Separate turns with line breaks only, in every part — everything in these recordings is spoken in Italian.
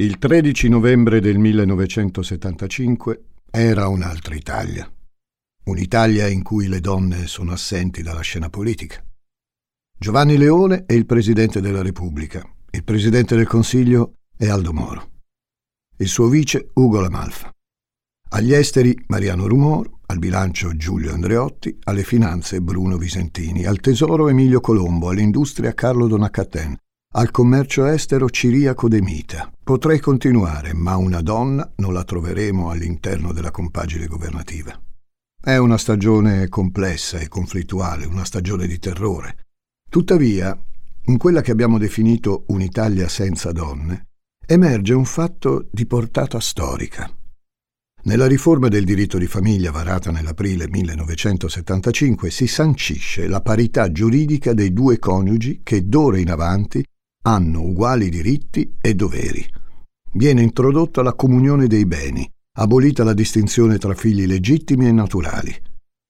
Il 13 novembre del 1975 era un'altra Italia. Un'Italia in cui le donne sono assenti dalla scena politica. Giovanni Leone è il Presidente della Repubblica. Il Presidente del Consiglio è Aldo Moro. Il suo vice Ugo Lamalfa. Agli esteri Mariano Rumor, al bilancio Giulio Andreotti, alle finanze Bruno Visentini, al tesoro Emilio Colombo, all'industria Carlo Donaccaten, al commercio estero Ciriaco De Mita. Potrei continuare, ma una donna non la troveremo all'interno della compagine governativa. È una stagione complessa e conflittuale, una stagione di terrore. Tuttavia, in quella che abbiamo definito un'Italia senza donne, emerge un fatto di portata storica. Nella riforma del diritto di famiglia varata nell'aprile 1975 si sancisce la parità giuridica dei due coniugi che d'ora in avanti hanno uguali diritti e doveri. Viene introdotta la comunione dei beni, abolita la distinzione tra figli legittimi e naturali.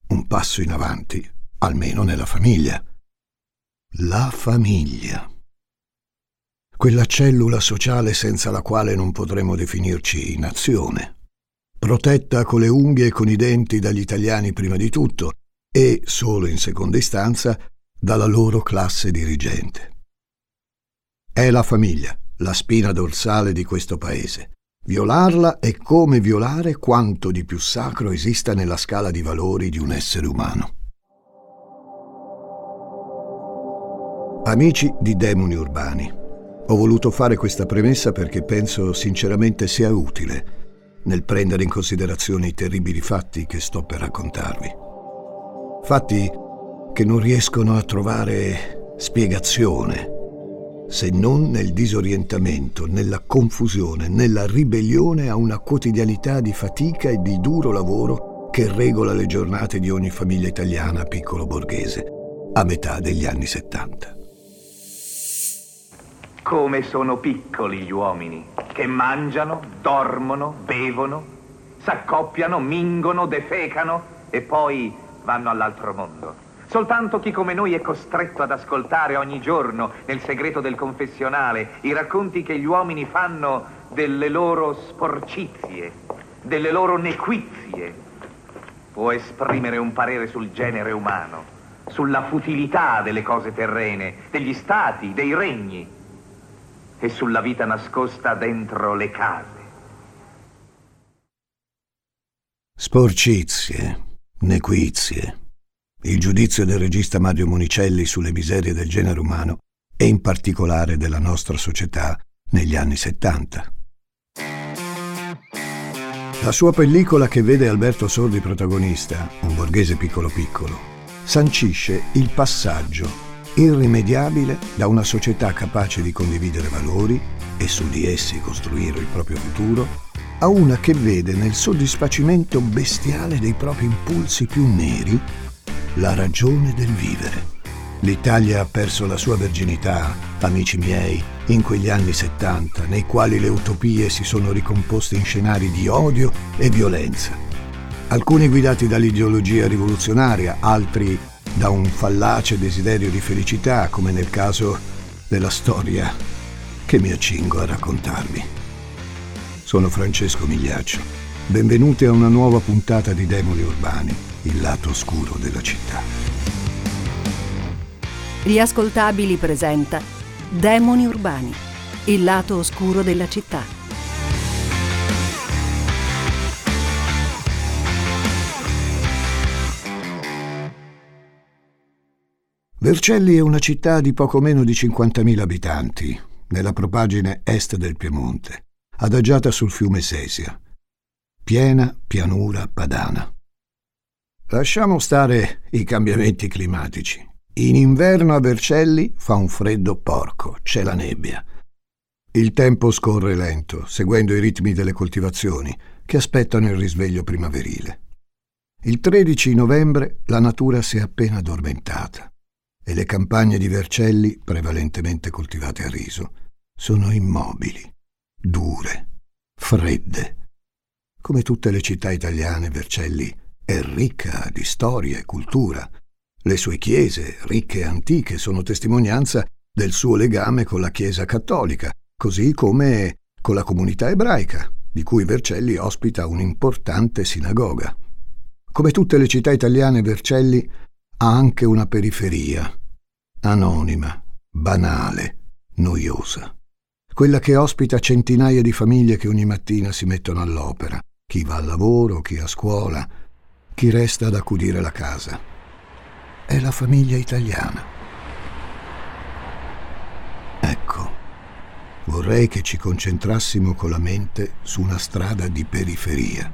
Un passo in avanti, almeno nella famiglia. La famiglia. Quella cellula sociale senza la quale non potremo definirci nazione. Protetta con le unghie e con i denti dagli italiani prima di tutto e, solo in seconda istanza, dalla loro classe dirigente. È la famiglia, la spina dorsale di questo paese. Violarla è come violare quanto di più sacro esista nella scala di valori di un essere umano. Amici di demoni urbani, ho voluto fare questa premessa perché penso sinceramente sia utile nel prendere in considerazione i terribili fatti che sto per raccontarvi. Fatti che non riescono a trovare spiegazione se non nel disorientamento, nella confusione, nella ribellione a una quotidianità di fatica e di duro lavoro che regola le giornate di ogni famiglia italiana piccolo borghese, a metà degli anni 70.
Come sono piccoli gli uomini, che mangiano, dormono, bevono, s'accoppiano, mingono, defecano e poi vanno all'altro mondo. Soltanto chi come noi è costretto ad ascoltare ogni giorno, nel segreto del confessionale, i racconti che gli uomini fanno delle loro sporcizie, delle loro nequizie, può esprimere un parere sul genere umano, sulla futilità delle cose terrene, degli stati, dei regni e sulla vita nascosta dentro le case.
Sporcizie, nequizie il giudizio del regista Mario Monicelli sulle miserie del genere umano e in particolare della nostra società negli anni 70. La sua pellicola che vede Alberto Sordi protagonista, un borghese piccolo piccolo, sancisce il passaggio irrimediabile da una società capace di condividere valori e su di essi costruire il proprio futuro, a una che vede nel soddisfacimento bestiale dei propri impulsi più neri la ragione del vivere. L'Italia ha perso la sua verginità, amici miei, in quegli anni 70, nei quali le utopie si sono ricomposte in scenari di odio e violenza. Alcuni guidati dall'ideologia rivoluzionaria, altri da un fallace desiderio di felicità, come nel caso della storia che mi accingo a raccontarvi. Sono Francesco Migliaccio. Benvenuti a una nuova puntata di Demoni Urbani il lato oscuro della città.
Gli ascoltabili presenta Demoni urbani, il lato oscuro della città.
Vercelli è una città di poco meno di 50.000 abitanti, nella propagine est del Piemonte, adagiata sul fiume Sesia, piena pianura padana. Lasciamo stare i cambiamenti climatici. In inverno a Vercelli fa un freddo porco, c'è la nebbia. Il tempo scorre lento, seguendo i ritmi delle coltivazioni, che aspettano il risveglio primaverile. Il 13 novembre la natura si è appena addormentata e le campagne di Vercelli, prevalentemente coltivate a riso, sono immobili, dure, fredde. Come tutte le città italiane, Vercelli è ricca di storia e cultura. Le sue chiese, ricche e antiche, sono testimonianza del suo legame con la Chiesa cattolica, così come con la comunità ebraica, di cui Vercelli ospita un'importante sinagoga. Come tutte le città italiane, Vercelli ha anche una periferia, anonima, banale, noiosa. Quella che ospita centinaia di famiglie che ogni mattina si mettono all'opera, chi va al lavoro, chi a scuola, chi resta ad accudire la casa. È la famiglia italiana. Ecco, vorrei che ci concentrassimo con la mente su una strada di periferia,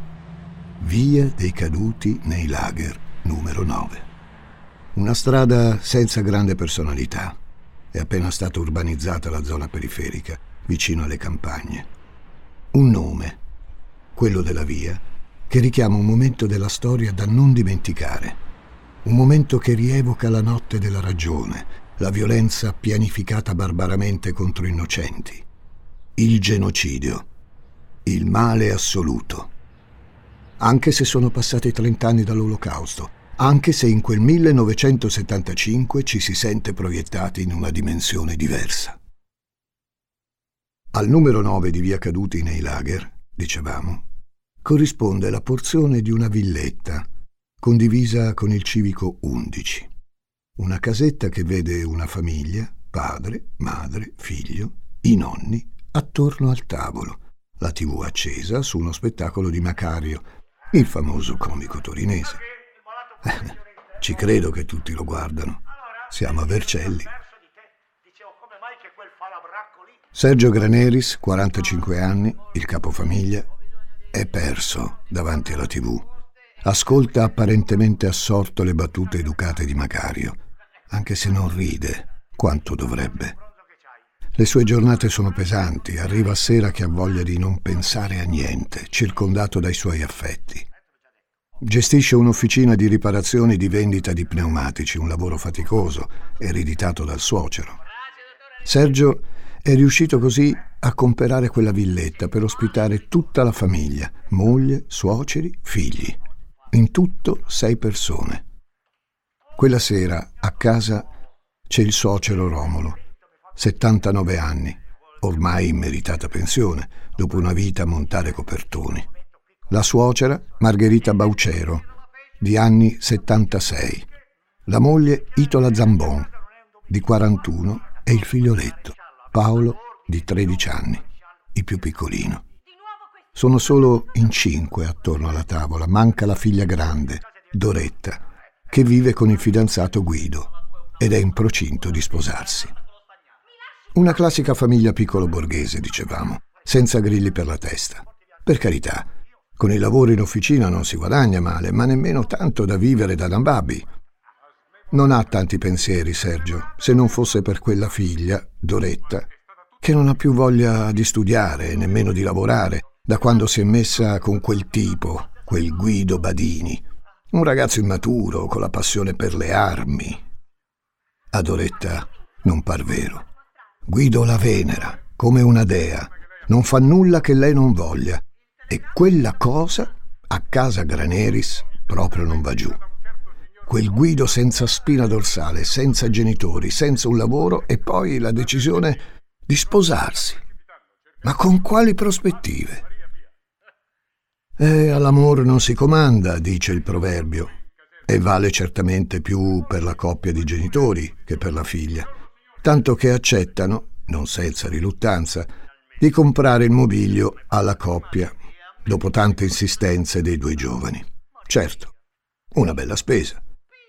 via dei caduti nei lager numero 9. Una strada senza grande personalità. È appena stata urbanizzata la zona periferica, vicino alle campagne. Un nome, quello della via, che richiama un momento della storia da non dimenticare. Un momento che rievoca la notte della ragione, la violenza pianificata barbaramente contro innocenti, il genocidio, il male assoluto. Anche se sono passati trent'anni dall'Olocausto, anche se in quel 1975 ci si sente proiettati in una dimensione diversa. Al numero 9 di Via Caduti nei Lager, dicevamo, corrisponde la porzione di una villetta condivisa con il civico 11. Una casetta che vede una famiglia, padre, madre, figlio, i nonni, attorno al tavolo, la tv accesa su uno spettacolo di Macario, il famoso comico torinese. Ci credo che tutti lo guardano. Siamo a Vercelli. Sergio Graneris, 45 anni, il capofamiglia, è perso davanti alla tv. Ascolta apparentemente assorto le battute educate di Macario, anche se non ride quanto dovrebbe. Le sue giornate sono pesanti, arriva a sera che ha voglia di non pensare a niente, circondato dai suoi affetti. Gestisce un'officina di riparazione di vendita di pneumatici, un lavoro faticoso, ereditato dal suocero. Sergio è riuscito così a comprare quella villetta per ospitare tutta la famiglia, moglie, suoceri, figli. In tutto sei persone. Quella sera a casa c'è il suocero Romolo, 79 anni, ormai in meritata pensione, dopo una vita a montare copertoni la suocera Margherita Baucero, di anni 76, la moglie Itola Zambon, di 41, e il figlioletto, Paolo, di 13 anni, il più piccolino. Sono solo in cinque attorno alla tavola, manca la figlia grande, Doretta, che vive con il fidanzato Guido ed è in procinto di sposarsi. Una classica famiglia piccolo borghese, dicevamo, senza grilli per la testa. Per carità, con il lavoro in officina non si guadagna male, ma nemmeno tanto da vivere da nambabbi. Non ha tanti pensieri, Sergio, se non fosse per quella figlia, Doretta, che non ha più voglia di studiare e nemmeno di lavorare da quando si è messa con quel tipo, quel Guido Badini, un ragazzo immaturo con la passione per le armi. A Doretta non par vero. Guido la venera come una dea, non fa nulla che lei non voglia e quella cosa a casa Graneris proprio non va giù. Quel Guido senza spina dorsale, senza genitori, senza un lavoro e poi la decisione di sposarsi. Ma con quali prospettive? E all'amore non si comanda, dice il proverbio, e vale certamente più per la coppia di genitori che per la figlia, tanto che accettano, non senza riluttanza, di comprare il mobilio alla coppia dopo tante insistenze dei due giovani. Certo, una bella spesa,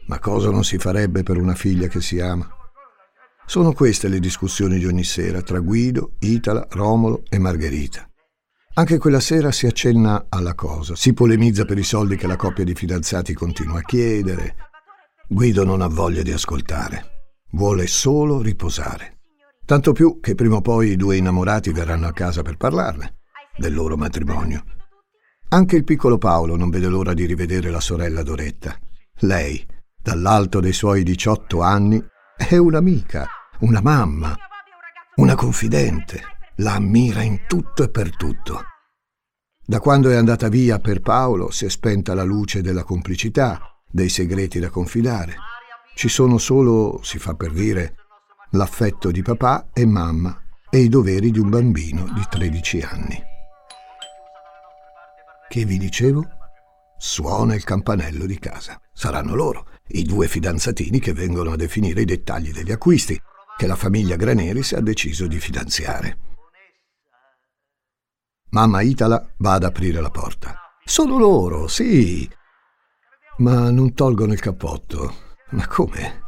ma cosa non si farebbe per una figlia che si ama? Sono queste le discussioni di ogni sera tra Guido, Itala, Romolo e Margherita. Anche quella sera si accenna alla cosa, si polemizza per i soldi che la coppia di fidanzati continua a chiedere. Guido non ha voglia di ascoltare, vuole solo riposare. Tanto più che prima o poi i due innamorati verranno a casa per parlarne del loro matrimonio. Anche il piccolo Paolo non vede l'ora di rivedere la sorella Doretta. Lei, dall'alto dei suoi 18 anni, è un'amica, una mamma, una confidente. La ammira in tutto e per tutto. Da quando è andata via per Paolo si è spenta la luce della complicità, dei segreti da confidare. Ci sono solo, si fa per dire, l'affetto di papà e mamma e i doveri di un bambino di 13 anni. Che vi dicevo? Suona il campanello di casa. Saranno loro, i due fidanzatini che vengono a definire i dettagli degli acquisti, che la famiglia Graneris ha deciso di finanziare. Mamma Itala va ad aprire la porta. Sono loro, sì. Ma non tolgono il cappotto. Ma come?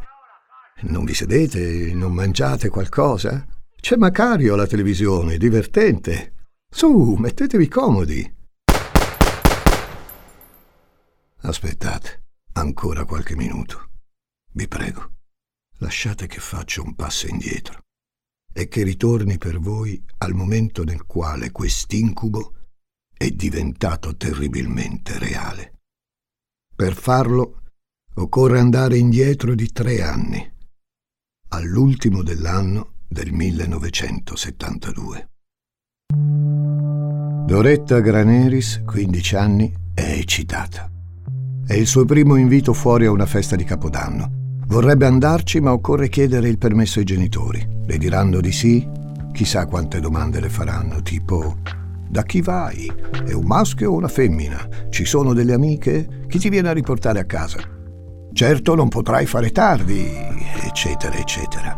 Non vi sedete? Non mangiate qualcosa? C'è Macario alla televisione, divertente. Su, mettetevi comodi. Aspettate, ancora qualche minuto. Vi prego, lasciate che faccia un passo indietro e che ritorni per voi al momento nel quale quest'incubo è diventato terribilmente reale. Per farlo occorre andare indietro di tre anni, all'ultimo dell'anno del 1972. Doretta Graneris, 15 anni, è eccitata. È il suo primo invito fuori a una festa di Capodanno. Vorrebbe andarci, ma occorre chiedere il permesso ai genitori. Le diranno di sì? Chissà quante domande le faranno, tipo da chi vai? È un maschio o una femmina? Ci sono delle amiche? Chi ti viene a riportare a casa? Certo non potrai fare tardi, eccetera, eccetera.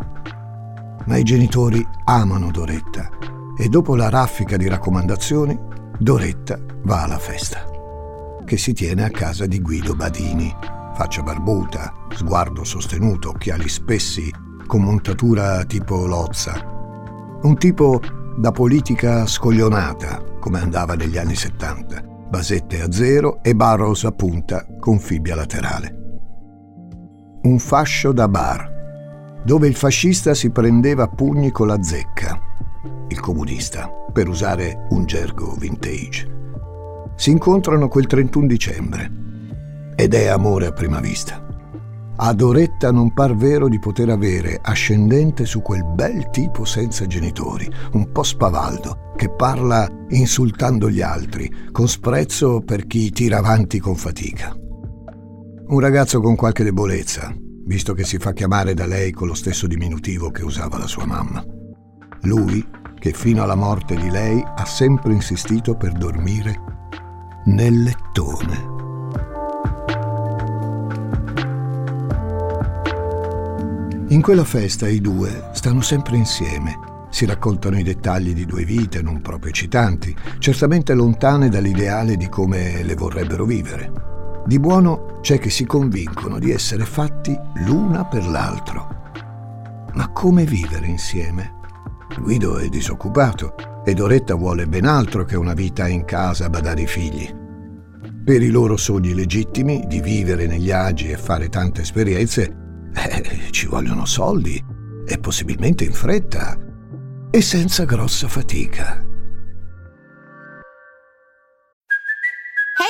Ma i genitori amano Doretta e dopo la raffica di raccomandazioni, Doretta va alla festa, che si tiene a casa di Guido Badini, faccia barbuta, sguardo sostenuto, occhiali spessi, con montatura tipo lozza. Un tipo da politica scoglionata, come andava negli anni 70, basette a zero e barros a punta con fibbia laterale. Un fascio da bar, dove il fascista si prendeva a pugni con la zecca, il comunista, per usare un gergo vintage. Si incontrano quel 31 dicembre ed è amore a prima vista. A Doretta non par vero di poter avere ascendente su quel bel tipo senza genitori, un po' spavaldo, che parla insultando gli altri, con sprezzo per chi tira avanti con fatica. Un ragazzo con qualche debolezza, visto che si fa chiamare da lei con lo stesso diminutivo che usava la sua mamma. Lui, che fino alla morte di lei ha sempre insistito per dormire nel lettone. In quella festa i due stanno sempre insieme, si raccontano i dettagli di due vite non proprio eccitanti, certamente lontane dall'ideale di come le vorrebbero vivere. Di buono c'è che si convincono di essere fatti l'una per l'altro. Ma come vivere insieme? Guido è disoccupato e Doretta vuole ben altro che una vita in casa a badare i figli. Per i loro sogni legittimi di vivere negli agi e fare tante esperienze eh, ci vogliono soldi e possibilmente in fretta e senza grossa fatica.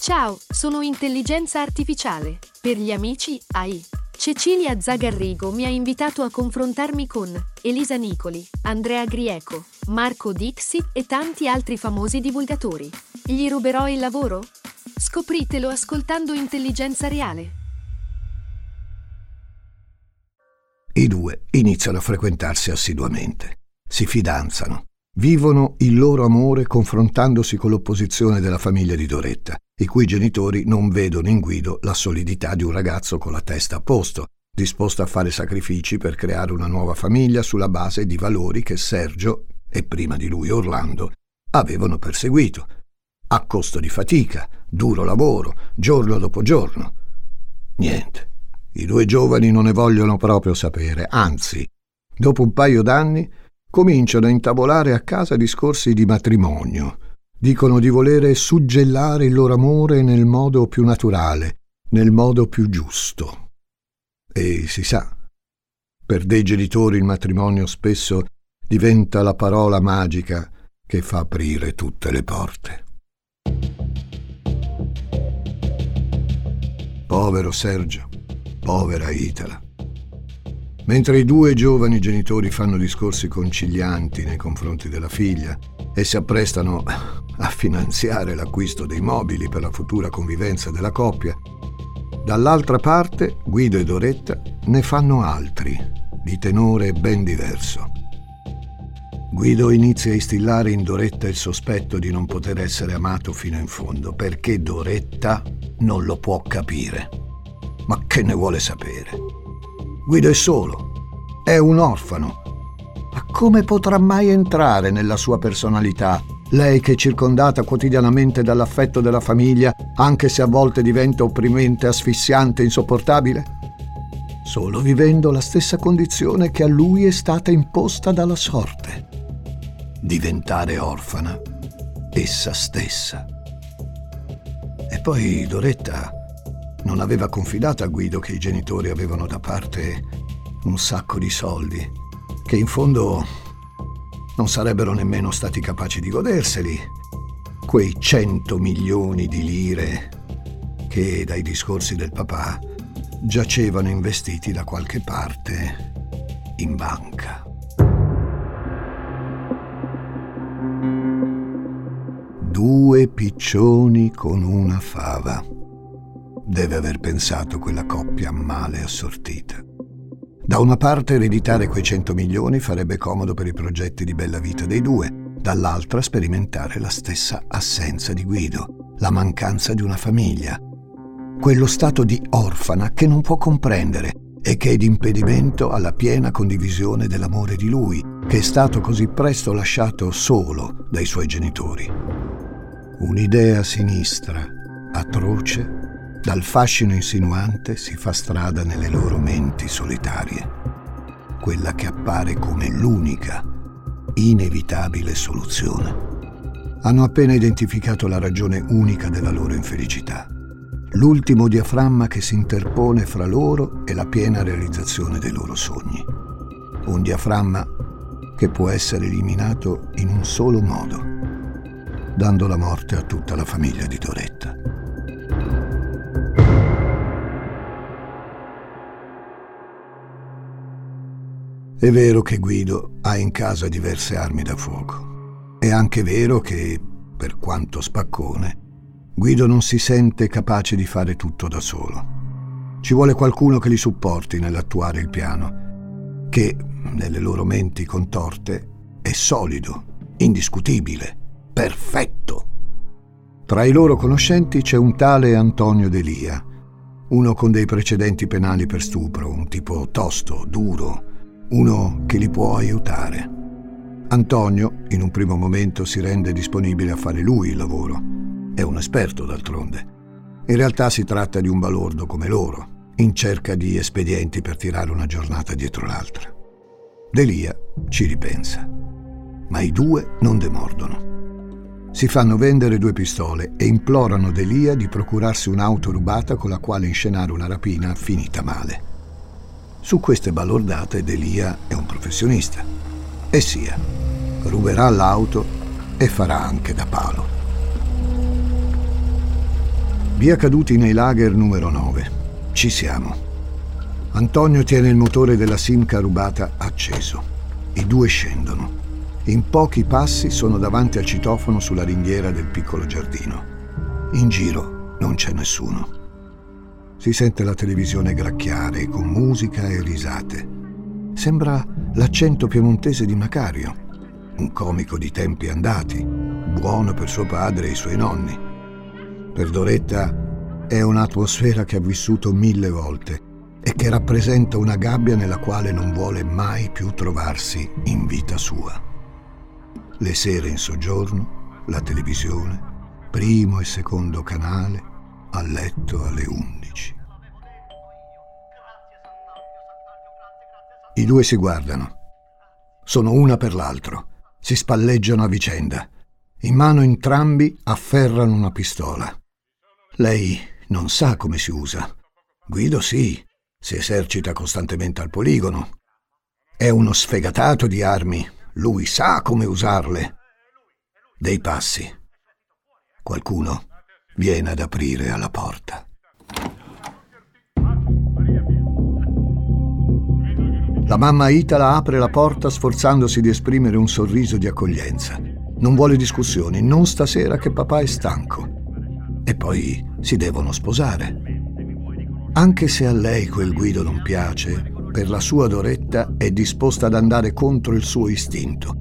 Ciao, sono Intelligenza Artificiale. Per gli amici AI. Cecilia Zagarrigo mi ha invitato a confrontarmi con Elisa Nicoli, Andrea Grieco, Marco Dixi e tanti altri famosi divulgatori. Gli ruberò il lavoro? Scopritelo ascoltando Intelligenza Reale.
I due iniziano a frequentarsi assiduamente. Si fidanzano. Vivono il loro amore confrontandosi con l'opposizione della famiglia di Doretta, i cui genitori non vedono in Guido la solidità di un ragazzo con la testa a posto, disposto a fare sacrifici per creare una nuova famiglia sulla base di valori che Sergio, e prima di lui Orlando, avevano perseguito, a costo di fatica, duro lavoro, giorno dopo giorno. Niente. I due giovani non ne vogliono proprio sapere, anzi, dopo un paio d'anni cominciano a intavolare a casa discorsi di matrimonio. Dicono di volere suggellare il loro amore nel modo più naturale, nel modo più giusto. E si sa, per dei genitori il matrimonio spesso diventa la parola magica che fa aprire tutte le porte. Povero Sergio, povera Itala. Mentre i due giovani genitori fanno discorsi concilianti nei confronti della figlia e si apprestano a finanziare l'acquisto dei mobili per la futura convivenza della coppia, dall'altra parte Guido e Doretta ne fanno altri, di tenore ben diverso. Guido inizia a instillare in Doretta il sospetto di non poter essere amato fino in fondo, perché Doretta non lo può capire. Ma che ne vuole sapere? Guido è solo, è un orfano. Ma come potrà mai entrare nella sua personalità? Lei che è circondata quotidianamente dall'affetto della famiglia, anche se a volte diventa opprimente, asfissiante, insopportabile? Solo vivendo la stessa condizione che a lui è stata imposta dalla sorte. Diventare orfana essa stessa. E poi Doretta non aveva confidato a Guido che i genitori avevano da parte un sacco di soldi, che in fondo non sarebbero nemmeno stati capaci di goderseli, quei 100 milioni di lire che dai discorsi del papà giacevano investiti da qualche parte in banca. Due piccioni con una fava. Deve aver pensato quella coppia male assortita. Da una parte ereditare quei 100 milioni farebbe comodo per i progetti di bella vita dei due, dall'altra sperimentare la stessa assenza di Guido, la mancanza di una famiglia, quello stato di orfana che non può comprendere e che è d'impedimento alla piena condivisione dell'amore di lui, che è stato così presto lasciato solo dai suoi genitori. Un'idea sinistra, atroce, dal fascino insinuante si fa strada nelle loro menti solitarie, quella che appare come l'unica, inevitabile soluzione. Hanno appena identificato la ragione unica della loro infelicità, l'ultimo diaframma che si interpone fra loro e la piena realizzazione dei loro sogni. Un diaframma che può essere eliminato in un solo modo, dando la morte a tutta la famiglia di Doretta. È vero che Guido ha in casa diverse armi da fuoco. È anche vero che, per quanto spaccone, Guido non si sente capace di fare tutto da solo. Ci vuole qualcuno che li supporti nell'attuare il piano, che, nelle loro menti contorte, è solido, indiscutibile, perfetto. Tra i loro conoscenti c'è un tale Antonio Delia, uno con dei precedenti penali per stupro, un tipo tosto, duro, uno che li può aiutare. Antonio, in un primo momento, si rende disponibile a fare lui il lavoro. È un esperto, d'altronde. In realtà si tratta di un balordo come loro, in cerca di espedienti per tirare una giornata dietro l'altra. Delia ci ripensa, ma i due non demordono. Si fanno vendere due pistole e implorano Delia di procurarsi un'auto rubata con la quale inscenare una rapina finita male. Su queste balordate Delia è un professionista. E sia, ruberà l'auto e farà anche da palo. Via Caduti nei lager numero 9. Ci siamo. Antonio tiene il motore della Simca rubata acceso. I due scendono. In pochi passi sono davanti al citofono sulla ringhiera del piccolo giardino. In giro non c'è nessuno. Si sente la televisione gracchiare con musica e risate. Sembra l'accento piemontese di Macario, un comico di tempi andati, buono per suo padre e i suoi nonni. Per Doretta è un'atmosfera che ha vissuto mille volte e che rappresenta una gabbia nella quale non vuole mai più trovarsi in vita sua. Le sere in soggiorno, la televisione, primo e secondo canale, a letto alle 11. I due si guardano. Sono una per l'altro. Si spalleggiano a vicenda. In mano entrambi afferrano una pistola. Lei non sa come si usa. Guido sì, si esercita costantemente al poligono. È uno sfegatato di armi, lui sa come usarle. Dei passi. Qualcuno viene ad aprire alla porta. La mamma Itala apre la porta sforzandosi di esprimere un sorriso di accoglienza. Non vuole discussioni, non stasera che papà è stanco. E poi si devono sposare. Anche se a lei quel Guido non piace, per la sua Doretta è disposta ad andare contro il suo istinto.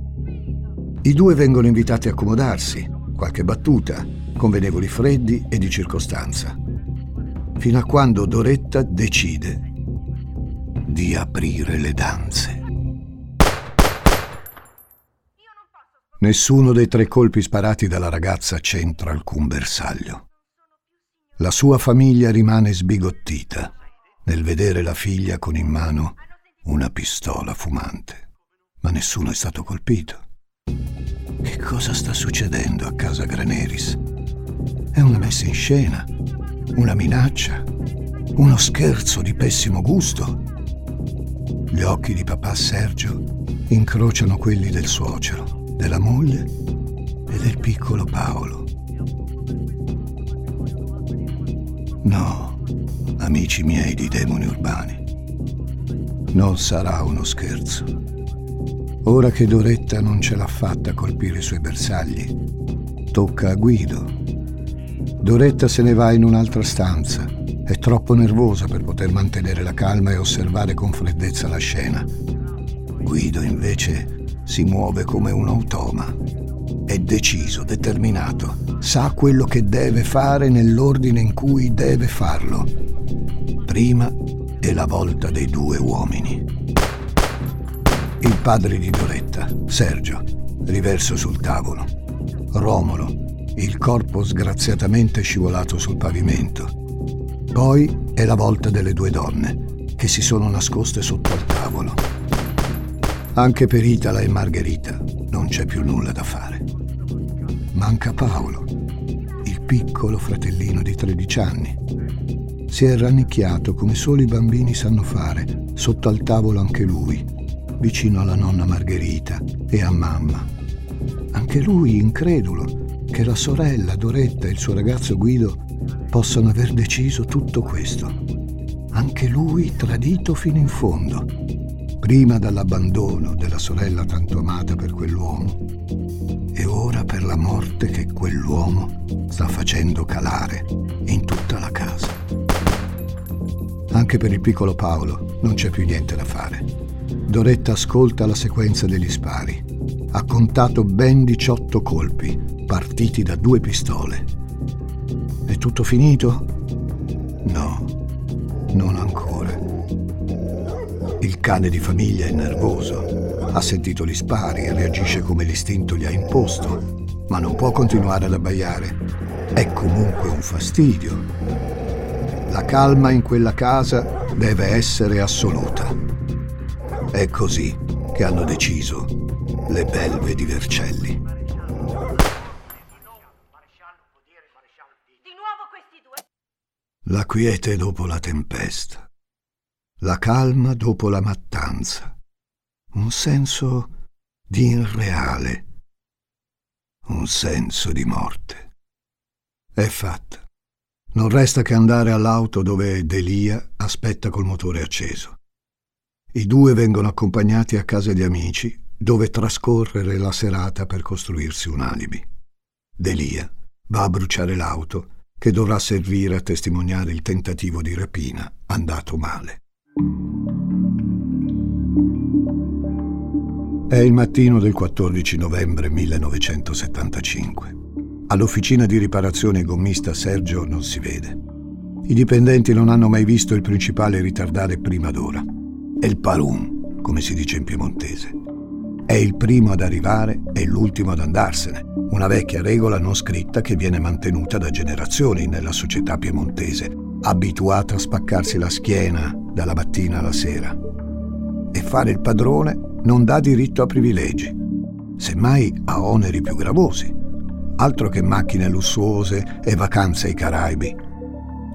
I due vengono invitati a accomodarsi, qualche battuta, convenevoli freddi e di circostanza, fino a quando Doretta decide di aprire le danze. Nessuno dei tre colpi sparati dalla ragazza c'entra alcun bersaglio. La sua famiglia rimane sbigottita nel vedere la figlia con in mano una pistola fumante, ma nessuno è stato colpito. Che cosa sta succedendo a casa Graneris? È una messa in scena, una minaccia, uno scherzo di pessimo gusto. Gli occhi di papà Sergio incrociano quelli del suocero, della moglie e del piccolo Paolo. No, amici miei di demoni urbani, non sarà uno scherzo. Ora che Doretta non ce l'ha fatta a colpire i suoi bersagli, tocca a Guido. Doretta se ne va in un'altra stanza è troppo nervosa per poter mantenere la calma e osservare con freddezza la scena. Guido invece si muove come un automa. È deciso, determinato, sa quello che deve fare nell'ordine in cui deve farlo. Prima è la volta dei due uomini. Il padre di Doretta, Sergio, riverso sul tavolo. Romolo, il corpo sgraziatamente scivolato sul pavimento. Poi è la volta delle due donne, che si sono nascoste sotto al tavolo. Anche per Itala e Margherita non c'è più nulla da fare. Manca Paolo, il piccolo fratellino di 13 anni. Si è rannicchiato come solo i bambini sanno fare, sotto al tavolo anche lui, vicino alla nonna Margherita e a mamma. Anche lui incredulo che la sorella Doretta e il suo ragazzo Guido possano aver deciso tutto questo. Anche lui tradito fino in fondo, prima dall'abbandono della sorella tanto amata per quell'uomo e ora per la morte che quell'uomo sta facendo calare in tutta la casa. Anche per il piccolo Paolo non c'è più niente da fare. Doretta ascolta la sequenza degli spari. Ha contato ben 18 colpi, partiti da due pistole è tutto finito? No, non ancora. Il cane di famiglia è nervoso, ha sentito gli spari e reagisce come l'istinto gli ha imposto, ma non può continuare ad abbaiare. È comunque un fastidio. La calma in quella casa deve essere assoluta. È così che hanno deciso le belve di Vercelli. La quiete dopo la tempesta, la calma dopo la mattanza, un senso di irreale, un senso di morte. È fatta. Non resta che andare all'auto dove Delia aspetta col motore acceso. I due vengono accompagnati a casa di amici dove trascorrere la serata per costruirsi un alibi. Delia va a bruciare l'auto che dovrà servire a testimoniare il tentativo di rapina andato male. È il mattino del 14 novembre 1975. All'officina di riparazione gommista Sergio non si vede. I dipendenti non hanno mai visto il principale ritardare prima d'ora. Il parun, come si dice in piemontese. È il primo ad arrivare e l'ultimo ad andarsene, una vecchia regola non scritta che viene mantenuta da generazioni nella società piemontese, abituata a spaccarsi la schiena dalla mattina alla sera. E fare il padrone non dà diritto a privilegi, semmai a oneri più gravosi, altro che macchine lussuose e vacanze ai Caraibi.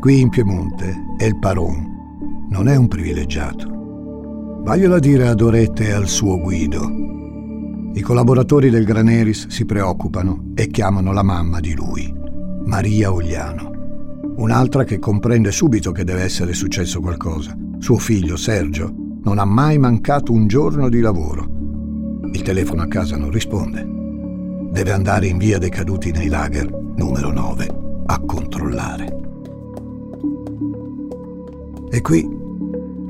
Qui in Piemonte è il paron, non è un privilegiato. Vaglielo a dire a Dorette e al suo Guido, I collaboratori del Graneris si preoccupano e chiamano la mamma di lui, Maria Ogliano. Un'altra che comprende subito che deve essere successo qualcosa. Suo figlio, Sergio, non ha mai mancato un giorno di lavoro. Il telefono a casa non risponde. Deve andare in via dei caduti nei lager, numero 9, a controllare. E qui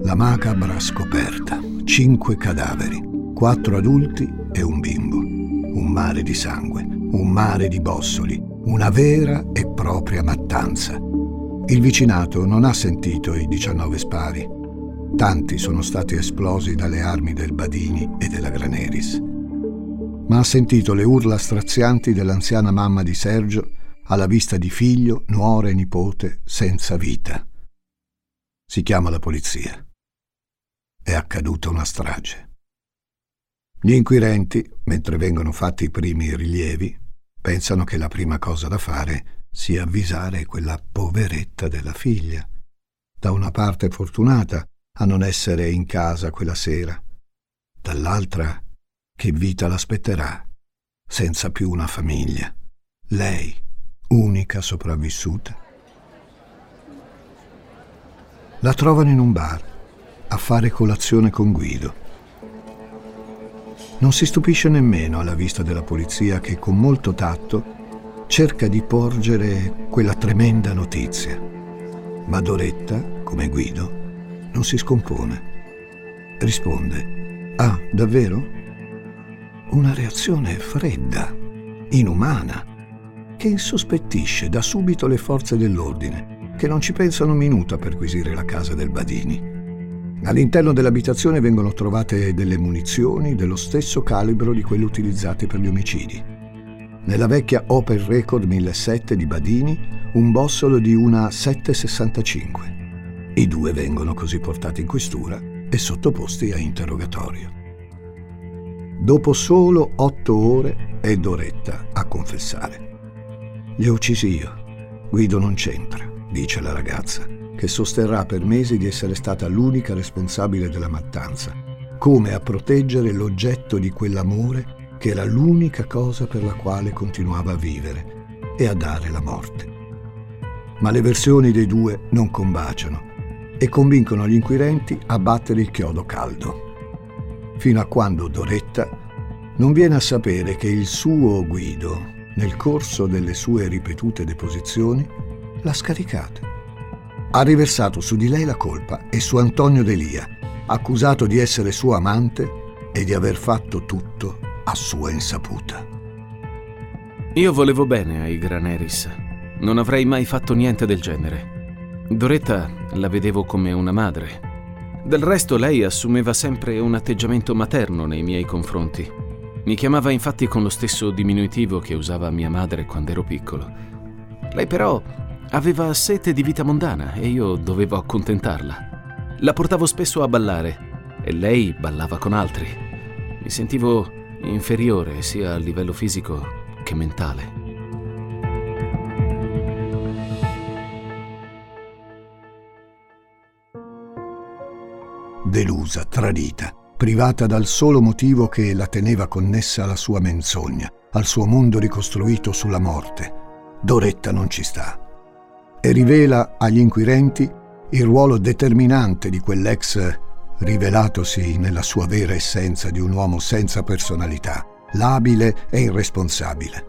la macabra scoperta. Cinque cadaveri, quattro adulti e un bimbo. Un mare di sangue, un mare di bossoli, una vera e propria mattanza. Il vicinato non ha sentito i 19 spari. Tanti sono stati esplosi dalle armi del Badini e della Graneris. Ma ha sentito le urla strazianti dell'anziana mamma di Sergio alla vista di figlio, nuora e nipote senza vita. Si chiama la polizia. È accaduta una strage. Gli inquirenti, mentre vengono fatti i primi rilievi, pensano che la prima cosa da fare sia avvisare quella poveretta della figlia, da una parte fortunata a non essere in casa quella sera, dall'altra che vita l'aspetterà, senza più una famiglia, lei, unica sopravvissuta. La trovano in un bar a fare colazione con Guido. Non si stupisce nemmeno alla vista della polizia che con molto tatto cerca di porgere quella tremenda notizia. Ma Doretta, come Guido, non si scompone. Risponde, ah, davvero? Una reazione fredda, inumana, che insospettisce da subito le forze dell'ordine che non ci pensano un minuto a perquisire la casa del Badini. All'interno dell'abitazione vengono trovate delle munizioni dello stesso calibro di quelle utilizzate per gli omicidi. Nella vecchia Opel Record 1007 di Badini un bossolo di una 765. I due vengono così portati in questura e sottoposti a interrogatorio. Dopo solo otto ore è Doretta a confessare. Li ho uccisi io. Guido non c'entra dice la ragazza, che sosterrà per mesi di essere stata l'unica responsabile della mattanza, come a proteggere l'oggetto di quell'amore che era l'unica cosa per la quale continuava a vivere e a dare la morte. Ma le versioni dei due non combaciano e convincono gli inquirenti a battere il chiodo caldo, fino a quando Doretta non viene a sapere che il suo Guido, nel corso delle sue ripetute deposizioni, l'ha scaricata. Ha riversato su di lei la colpa e su Antonio Delia, accusato di essere suo amante e di aver fatto tutto a sua insaputa.
Io volevo bene ai Graneris. Non avrei mai fatto niente del genere. Doretta la vedevo come una madre. Del resto lei assumeva sempre un atteggiamento materno nei miei confronti. Mi chiamava infatti con lo stesso diminutivo che usava mia madre quando ero piccolo. Lei però Aveva sete di vita mondana e io dovevo accontentarla. La portavo spesso a ballare e lei ballava con altri. Mi sentivo inferiore sia a livello fisico che mentale.
Delusa, tradita, privata dal solo motivo che la teneva connessa alla sua menzogna, al suo mondo ricostruito sulla morte. Doretta non ci sta e rivela agli inquirenti il ruolo determinante di quell'ex rivelatosi nella sua vera essenza di un uomo senza personalità, labile e irresponsabile.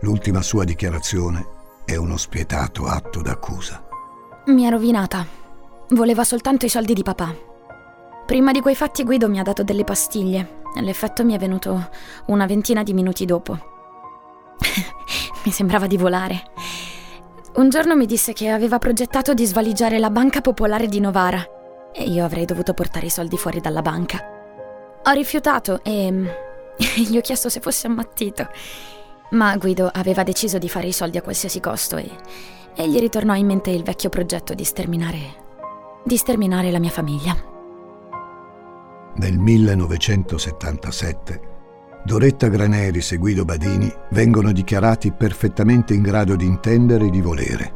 L'ultima sua dichiarazione è uno spietato atto d'accusa.
Mi ha rovinata. Voleva soltanto i soldi di papà. Prima di quei fatti Guido mi ha dato delle pastiglie l'effetto mi è venuto una ventina di minuti dopo. mi sembrava di volare. Un giorno mi disse che aveva progettato di svaligiare la Banca Popolare di Novara e io avrei dovuto portare i soldi fuori dalla banca. Ho rifiutato e gli ho chiesto se fosse ammattito. Ma Guido aveva deciso di fare i soldi a qualsiasi costo e, e gli ritornò in mente il vecchio progetto di sterminare. di sterminare la mia famiglia.
Nel 1977 Doretta Graneris e Guido Badini vengono dichiarati perfettamente in grado di intendere e di volere.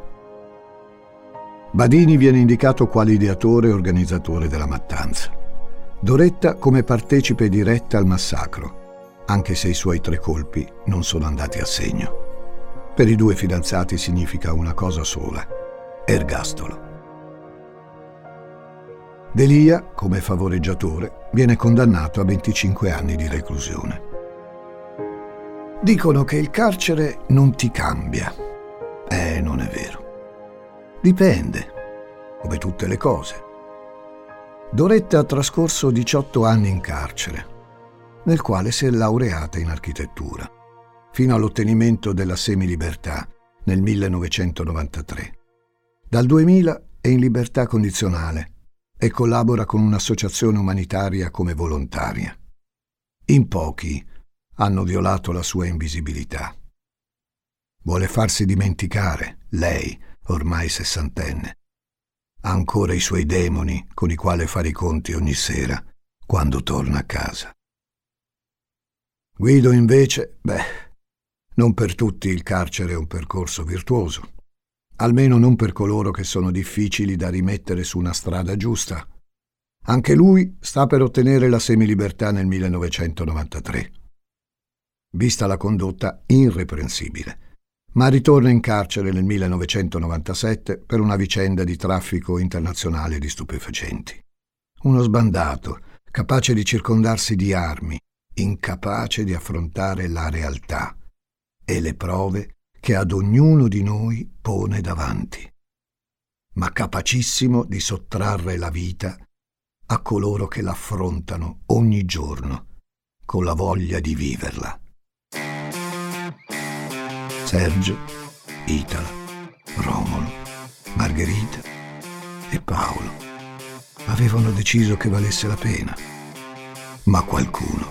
Badini viene indicato quale ideatore e organizzatore della mattanza. Doretta come partecipe diretta al massacro anche se i suoi tre colpi non sono andati a segno. Per i due fidanzati significa una cosa sola, ergastolo. Delia, come favoreggiatore, viene condannato a 25 anni di reclusione. Dicono che il carcere non ti cambia. Eh, non è vero. Dipende, come tutte le cose. Doretta ha trascorso 18 anni in carcere, nel quale si è laureata in architettura, fino all'ottenimento della semilibertà nel 1993. Dal 2000 è in libertà condizionale e collabora con un'associazione umanitaria come volontaria. In pochi hanno violato la sua invisibilità. Vuole farsi dimenticare, lei, ormai sessantenne. Ha ancora i suoi demoni con i quali fare i conti ogni sera quando torna a casa. Guido invece, beh, non per tutti il carcere è un percorso virtuoso almeno non per coloro che sono difficili da rimettere su una strada giusta. Anche lui sta per ottenere la semilibertà nel 1993. Vista la condotta irreprensibile, ma ritorna in carcere nel 1997 per una vicenda di traffico internazionale di stupefacenti. Uno sbandato, capace di circondarsi di armi, incapace di affrontare la realtà e le prove che ad ognuno di noi pone davanti, ma capacissimo di sottrarre la vita a coloro che l'affrontano ogni giorno con la voglia di viverla. Sergio, Itala, Romolo, Margherita e Paolo avevano deciso che valesse la pena, ma qualcuno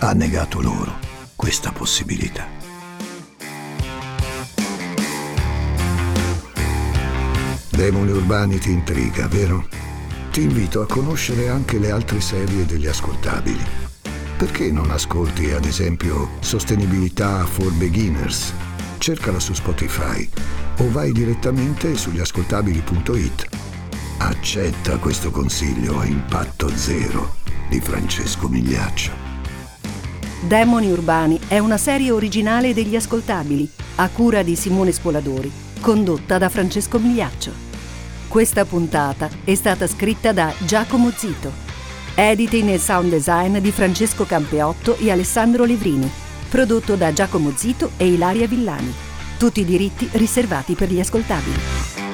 ha negato loro questa possibilità. Demoni urbani ti intriga, vero? Ti invito a conoscere anche le altre serie degli ascoltabili. Perché non ascolti, ad esempio, Sostenibilità for Beginners? Cercala su Spotify o vai direttamente sugli ascoltabili.it. Accetta questo consiglio a impatto zero di Francesco Migliaccio.
Demoni Urbani è una serie originale degli ascoltabili, a cura di Simone Spoladori, condotta da Francesco Migliaccio. Questa puntata è stata scritta da Giacomo Zito. Editing e sound design di Francesco Campeotto e Alessandro Livrini. Prodotto da Giacomo Zito e Ilaria Villani. Tutti i diritti riservati per gli ascoltabili.